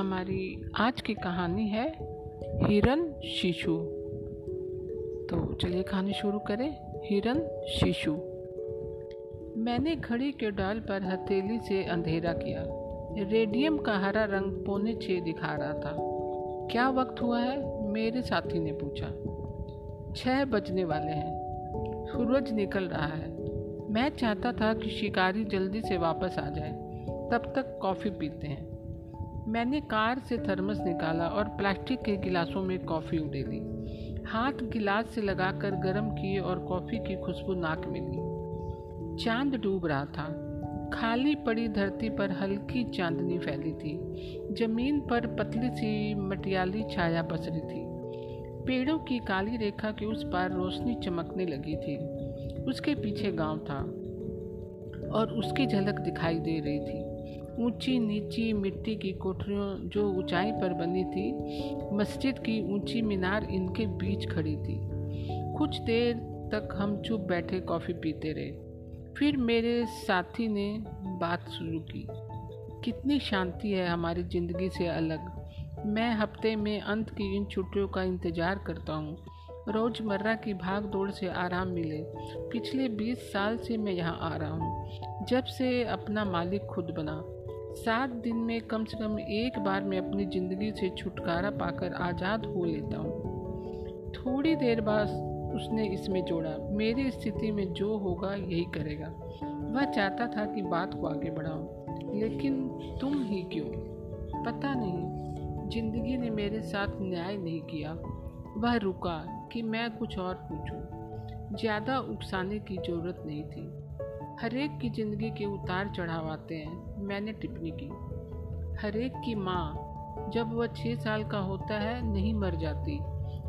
हमारी आज की कहानी है हिरन शिशु। तो चलिए कहानी शुरू करें, हिरन शिशु। मैंने घड़ी के डाल पर हथेली से अंधेरा किया। रेडियम का हरा रंग पौने छः दिखा रहा था। क्या वक्त हुआ है? मेरे साथी ने पूछा। छः बजने वाले हैं। सूरज निकल रहा है। मैं चाहता था कि शिकारी जल्दी से वापस आ जाए। तब तक कॉफ़ी पीते हैं। मैंने कार से थर्मस निकाला और प्लास्टिक के गिलासों में कॉफ़ी उड़े उड़ेली हाथ गिलास से लगाकर गर्म किए और कॉफ़ी की खुशबू नाक में ली। चाँद डूब रहा था। खाली पड़ी धरती पर हल्की चांदनी फैली थी। ज़मीन पर पतली सी मटियाली छाया पसरी थी। पेड़ों की काली रेखा के उस पार रोशनी चमकने लगी थी। उसके पीछे गाँव था और उसकी झलक दिखाई दे रही थी। ऊँची नीची मिट्टी की कोठरियों जो ऊंचाई पर बनी थी, मस्जिद की ऊँची मीनार इनके बीच खड़ी थी। कुछ देर तक हम चुप बैठे कॉफ़ी पीते रहे। फिर मेरे साथी ने बात शुरू की। कितनी शांति है हमारी ज़िंदगी से अलग। मैं हफ़्ते में अंत की इन छुट्टियों का इंतज़ार करता हूँ। रोज़मर्रा की भाग दौड़ से आराम मिले। पिछले बीस साल से मैं यहाँ आ रहा हूँ। जब से अपना मालिक खुद बना। सात दिन में कम से कम एक बार मैं अपनी ज़िंदगी से छुटकारा पाकर आज़ाद हो लेता हूँ। थोड़ी देर बाद उसने इसमें जोड़ा। मेरी स्थिति में जो होगा, यही करेगा। वह चाहता था कि बात को आगे बढ़ाऊं, लेकिन तुम ही क्यों? पता नहीं। ज़िंदगी ने मेरे साथ न्याय नहीं किया। वह रुका कि मैं कुछ और पूछूँ। ज़्यादा उकसाने की ज़रूरत नहीं थी। हरेक की ज़िंदगी के उतार चढ़ाव आते हैं, मैंने टिप्पणी की। हरेक की माँ, जब वह छः साल का होता है, नहीं मर जाती।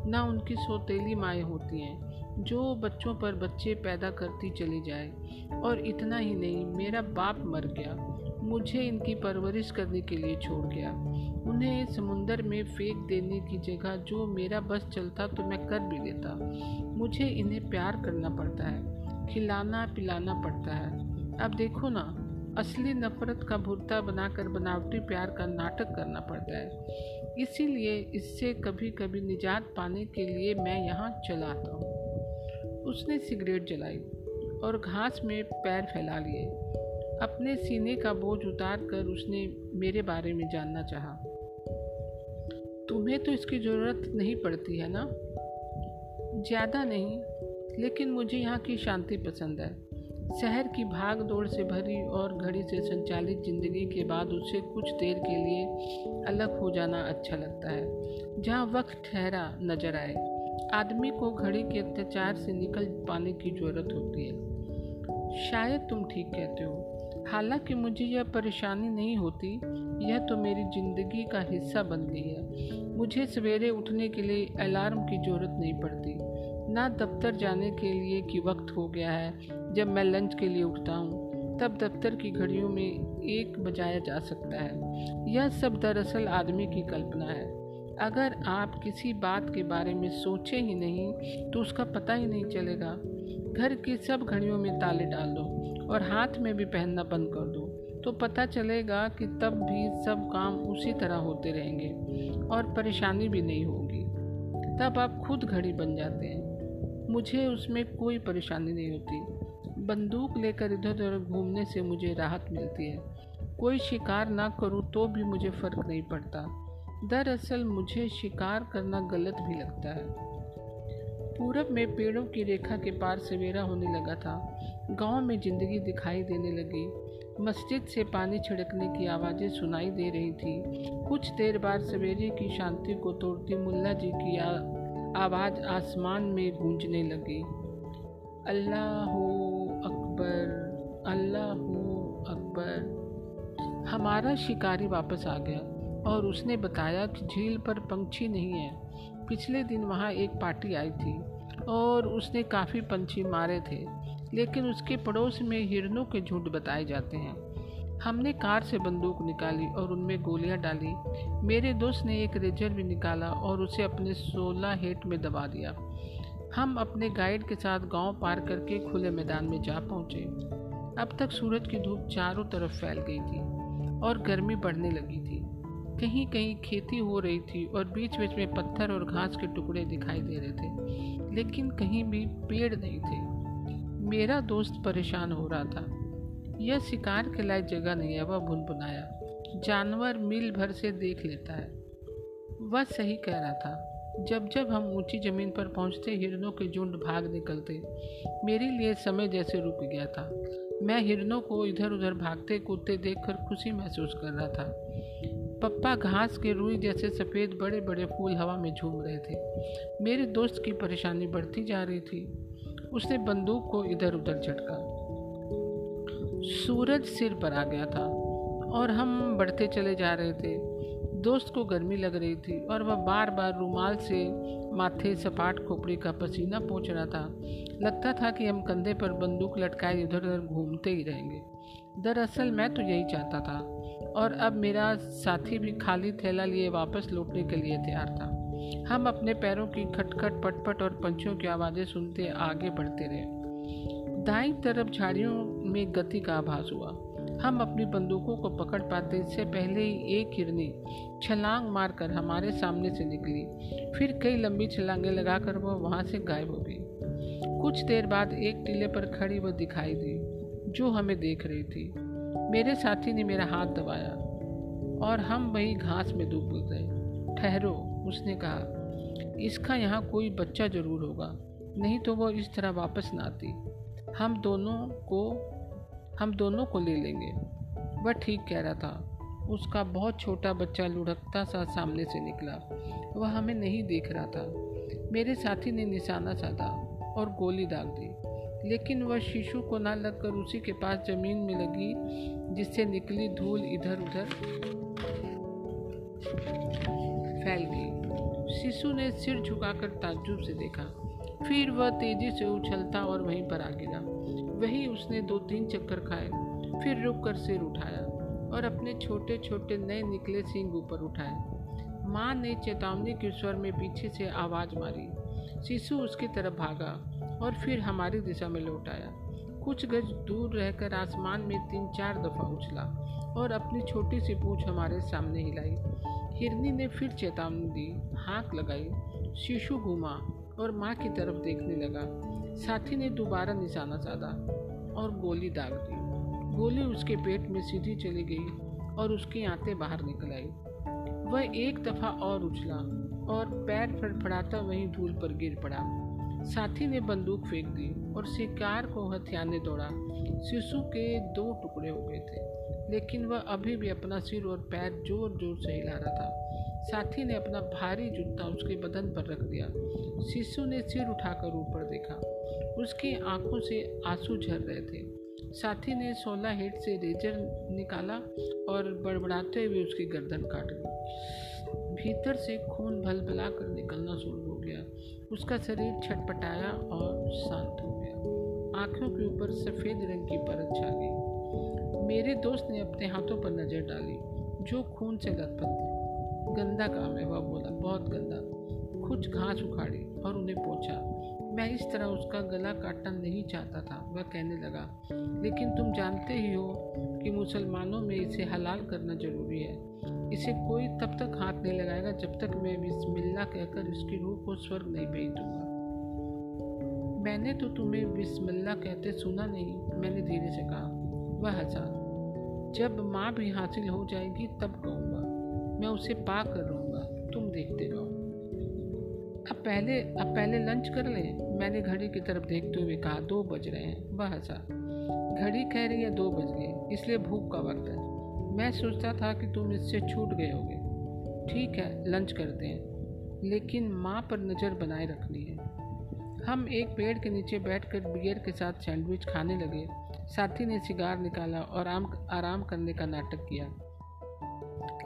ना उनकी सौतेली माएँ होती हैं, जो बच्चों पर बच्चे पैदा करती चली जाए। और इतना ही नहीं, मेरा बाप मर गया। मुझे इनकी परवरिश करने के लिए छोड़ गया। उन्हें समुंदर में फेंक देने की जगह, जो मेरा बस चलता तो मैं कर भी लेता। मुझे इन्हें प्यार करना पड़ता है। खिलाना पिलाना पड़ता है। अब देखो ना, असली नफरत का भुरता बनाकर बनावटी प्यार का नाटक करना पड़ता है। इसीलिए इससे कभी कभी निजात पाने के लिए मैं यहाँ चला आता हूँ। उसने सिगरेट जलाई और घास में पैर फैला लिए। अपने सीने का बोझ उतार कर उसने मेरे बारे में जानना चाहा। तुम्हें तो इसकी ज़रूरत नहीं पड़ती, है ना? ज़्यादा नहीं लेकिन मुझे यहाँ की शांति पसंद है। शहर की भाग दौड़ से भरी और घड़ी से संचालित ज़िंदगी के बाद उसे कुछ देर के लिए अलग हो जाना अच्छा लगता है, जहाँ वक्त ठहरा नज़र आए। आदमी को घड़ी के अत्याचार से निकल पाने की ज़रूरत होती है। शायद तुम ठीक कहते हो। हालाँकि मुझे यह परेशानी नहीं होती, यह तो मेरी ज़िंदगी का हिस्सा बन गई है। मुझे सवेरे उठने के लिए अलार्म की ज़रूरत नहीं पड़ती। ना दफ्तर जाने के लिए कि वक्त हो गया है, जब मैं लंच के लिए उठता हूँ, तब दफ्तर की घड़ियों में एक बजाया जा सकता है। यह सब दरअसल आदमी की कल्पना है। अगर आप किसी बात के बारे में सोचे ही नहीं तो उसका पता ही नहीं चलेगा। घर की सब घड़ियों में ताले डाल दो और हाथ में भी पहनना बंद कर दो तो पता चलेगा कि तब भी सब काम उसी तरह होते रहेंगे और परेशानी भी नहीं होगी। तब आप खुद घड़ी बन जाते हैं। मुझे उसमें कोई परेशानी नहीं होती। बंदूक लेकर इधर उधर घूमने से मुझे राहत मिलती है। कोई शिकार ना करूँ तो भी मुझे फ़र्क नहीं पड़ता। दरअसल मुझे शिकार करना गलत भी लगता है। पूरब में पेड़ों की रेखा के पार सवेरा होने लगा था। गाँव में ज़िंदगी दिखाई देने लगी। मस्जिद से पानी छिड़कने की आवाज़ें सुनाई दे रही थी। कुछ देर बाद सवेरे की शांति को तोड़ती मुल्ला जी की आवाज़ आसमान में गूंजने लगी। अल्लाह अकबर अल्लाह अकबर। हमारा शिकारी वापस आ गया और उसने बताया कि झील पर पंछी नहीं है। पिछले दिन वहाँ एक पार्टी आई थी और उसने काफ़ी पंछी मारे थे, लेकिन उसके पड़ोस में हिरनों के झुंड बताए जाते हैं। हमने कार से बंदूक निकाली और उनमें गोलियाँ डाली। मेरे दोस्त ने एक रेजर भी निकाला और उसे अपने सोलह हेट में दबा दिया। हम अपने गाइड के साथ गाँव पार करके खुले मैदान में जा पहुँचे। अब तक सूरज की धूप चारों तरफ़ फैल गई थी और गर्मी बढ़ने लगी थी। कहीं कहीं खेती हो रही थी और बीच बीच में पत्थर और घास के टुकड़े दिखाई दे रहे थे, लेकिन कहीं भी पेड़ नहीं थे। मेरा दोस्त परेशान हो रहा था। यह शिकार के लायक जगह नहीं है, वह भुनभुनाया जानवर मील भर से देख लेता है। वह सही कह रहा था, जब जब हम ऊँची ज़मीन पर पहुँचते, हिरणों के झुंड भाग निकलते। मेरे लिए समय जैसे रुक गया था। मैं हिरणों को इधर उधर भागते, कूदते देखकर खुशी महसूस कर रहा था। पप्पा घास के रुई जैसे सफ़ेद बड़े बड़े फूल हवा में झूम रहे थे। मेरे दोस्त की परेशानी बढ़ती जा रही थी। उसने बंदूक को इधर उधर झटका। सूरज सिर पर आ गया था और हम बढ़ते चले जा रहे थे। दोस्त को गर्मी लग रही थी और वह बार बार रूमाल से माथे, सपाट खोपड़ी का पसीना पहुँच रहा था। लगता था कि हम कंधे पर बंदूक लटकाए इधर उधर घूमते ही रहेंगे। दरअसल मैं तो यही चाहता था और अब मेरा साथी भी खाली थैला लिए वापस लौटने के लिए तैयार था। हम अपने पैरों की खटखट, पटपट और पंछियों की आवाज़ें सुनते आगे बढ़ते रहे। दाई तरफ़ झाड़ियों में गति का आभास हुआ। हम अपनी बंदूकों को पकड़ पाते इससे पहले ही एक हिरनी छलांग मारकर हमारे सामने से निकली। फिर कई लंबी छलांगें लगाकर वह वहाँ से गायब हो गई। कुछ देर बाद एक टीले पर खड़ी वह दिखाई दी, जो हमें देख रही थी। मेरे साथी ने मेरा हाथ दबाया और हम वही घास में डूब गए। ठहरो, उसने कहा। इसका यहाँ कोई बच्चा ज़रूर होगा, नहीं तो वो इस तरह वापस ना आती। हम दोनों को, हम दोनों को ले लेंगे। वह ठीक कह रहा था। उसका बहुत छोटा बच्चा लुढ़कता सा सामने से निकला। वह हमें नहीं देख रहा था। मेरे साथी ने निशाना साधा और गोली दाग दी। लेकिन वह शिशु को ना लगकर उसी के पास ज़मीन में लगी, जिससे निकली धूल इधर उधर फैल गई। शिशु ने सिर झुकाकर ताज्जुब से देखा। फिर वह तेज़ी से उछलता और वहीं पर आ गिरा। वही उसने दो तीन चक्कर खाए, फिर रुक कर सिर उठाया और अपने छोटे छोटे नए निकले सींग ऊपर उठाए। माँ ने चेतावनी के स्वर में पीछे से आवाज़ मारी। शिशु उसकी तरफ़ भागा और फिर हमारी दिशा में लौट आया। कुछ गज दूर रहकर आसमान में तीन चार दफ़ा उछला और अपनी छोटी सी पूछ हमारे सामने हिलाई। हिरनी ने फिर चेतावनी दी, हाँक लगाई। शिशु घूमा और माँ की तरफ़ देखने लगा। साथी ने दोबारा निशाना साधा और गोली दाग दी। गोली उसके पेट में सीधी चली गई और उसकी आंतें बाहर निकल आई। वह एक दफ़ा और उछला और पैर फड़फड़ाता वहीं धूल पर गिर पड़ा। साथी ने बंदूक फेंक दी और शिकार को हथियाने दौड़ा। शिशु के दो टुकड़े हो गए थे, लेकिन वह अभी भी अपना सिर और पैर ज़ोर ज़ोर से हिला रहा था। साथी ने अपना भारी जूता उसके बदन पर रख दिया। शिशु ने सिर उठाकर ऊपर देखा। उसकी आँखों से आँसू झर रहे थे। साथी ने सोलह हेड से रेजर निकाला और बड़बड़ाते हुए उसकी गर्दन काट दी। भीतर से खून भल भला कर निकलना शुरू हो गया। उसका शरीर छटपटाया और शांत हो गया। आँखों के ऊपर सफ़ेद रंग की परत छा गई। मेरे दोस्त ने अपने हाथों पर नज़र डाली। जो खून से लथपथ थे गंदा काम है, वह बोला, बहुत गंदा। कुछ घास उखाड़ी और उन्हें पोछा। मैं इस तरह उसका गला काटना नहीं चाहता था, वह कहने लगा। लेकिन तुम जानते ही हो कि मुसलमानों में इसे हलाल करना ज़रूरी है। इसे कोई तब तक हाथ नहीं लगाएगा जब तक मैं बिस्मिल्लाह कहकर इसकी रूह को स्वर्ग नहीं भेज दूँगा। मैंने तो तुम्हें बिस्मिल्लाह कहते सुना नहीं, मैंने धीरे से कहा। वह हंसा। जब माँ भी हासिल हो जाएगी तब कहूँगा। मैं उसे पा कर रहूँगा तुम देखते रहो। अब पहले अब पहले लंच कर लें। मैंने घड़ी की तरफ़ देखते हुए कहा, दो बज रहे हैं। वह हंसा घड़ी कह रही है, दो बज गए। इसलिए भूख का वक्त है। मैं सोचता था कि तुम इससे छूट गए होगे। ठीक है, लंच करते हैं। लेकिन माँ पर नज़र बनाए रखनी है। हम एक पेड़ के नीचे बैठकर बियर के साथ सैंडविच खाने लगे। साथी ने सिगार निकाला और आम, आराम करने का नाटक किया।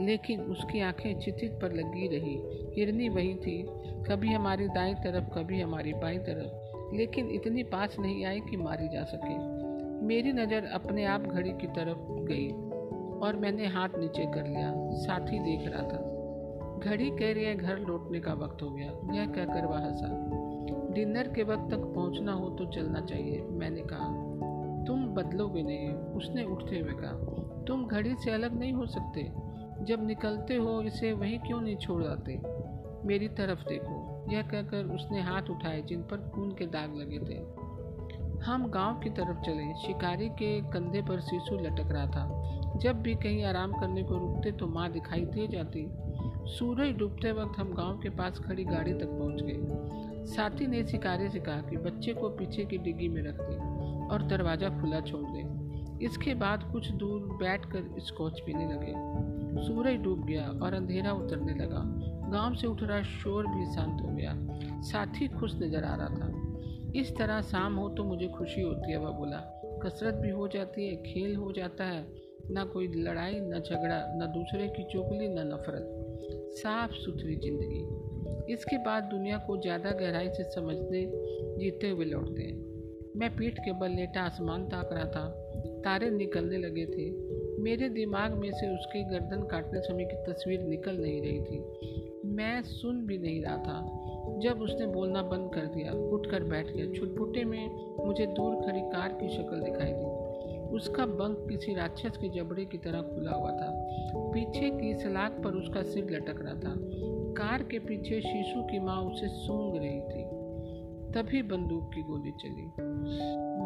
लेकिन उसकी आँखें चितित पर लगी रही। हिरनी वही थी, कभी हमारी दाई तरफ़, कभी हमारी बाई तरफ़। लेकिन इतनी पास नहीं आई कि मारी जा सके। मेरी नज़र अपने आप घड़ी की तरफ़ गई और मैंने हाथ नीचे कर लिया। साथी देख रहा था। घड़ी कह रही है, घर लौटने का वक्त हो गया। यह कहकर वह हंसा। डिनर के वक्त तक पहुँचना हो तो चलना चाहिए, मैंने कहा। तुम बदलोगे नहीं, उसने उठते हुए कहा। तुम घड़ी से अलग नहीं हो सकते। जब निकलते हो इसे वहीं क्यों नहीं छोड़ जाते मेरी तरफ़ देखो। यह कहकर उसने हाथ उठाए जिन पर खून के दाग लगे थे। हम गाँव की तरफ़ चले। शिकारी के कंधे पर शिशु लटक रहा था। जब भी कहीं आराम करने को रुकते तो माँ दिखाई दे जाती। सूरज डूबते वक्त हम गाँव के पास खड़ी गाड़ी तक पहुँच गए। साथी ने शिकारी से कहा कि बच्चे को पीछे की डिग्गी में रख दे और दरवाज़ा खुला छोड़ दे। इसके बाद कुछ दूर बैठकर स्कॉच पीने लगे। सूरज डूब गया और अंधेरा उतरने लगा। गाँव से उठ रहा शोर भी शांत हो गया। साथी खुश नज़र आ रहा था। इस तरह शाम हो तो मुझे खुशी होती है, वह बोला। कसरत भी हो जाती है, खेल हो जाता है। ना कोई लड़ाई, न झगड़ा, न दूसरे की चुगली, न नफरत। साफ़ सुथरी ज़िंदगी। इसके बाद दुनिया को ज़्यादा गहराई से समझने, जीते हुए लौटते हैं। मैं पीठ के बल लेटा, आसमान ताक रहा था। तारे निकलने लगे थे। मेरे दिमाग में से उसकी गर्दन काटने समय की तस्वीर निकल नहीं रही थी। मैं सुन भी नहीं रहा था। जब उसने बोलना बंद कर दिया, उठकर बैठ गया। छुटपुटे में मुझे दूर खड़ी कार की शक्ल दिखाई दी। उसका बंक किसी राक्षस के जबड़े की तरह खुला हुआ था। पीछे की सलाख पर उसका सिर लटक रहा था। कार के पीछे शीशु की माँ उसे सूंघ रही थी। तभी बंदूक की गोली चली।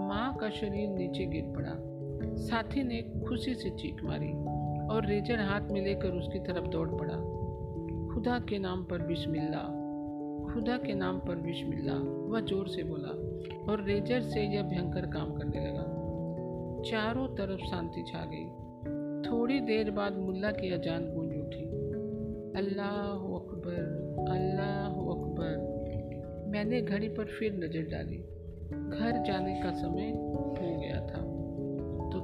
माँ का शरीर नीचे गिर पड़ा। साथी ने खुशी से चीख मारी और रेजर हाथ में लेकर उसकी तरफ़ दौड़ पड़ा। खुदा के नाम पर बिस्मिल्ला खुदा के नाम पर बिस्मिल्ला वह ज़ोर से बोला और रेजर से यह भयंकर काम करने लगा। चारों तरफ़ शांति छा गई। थोड़ी देर बाद मुल्ला की अजान गूंज उठी। अल्लाह अकबर अल्लाह अकबर। मैंने घड़ी पर फिर नज़र डाली। घर जाने का समय हो गया था।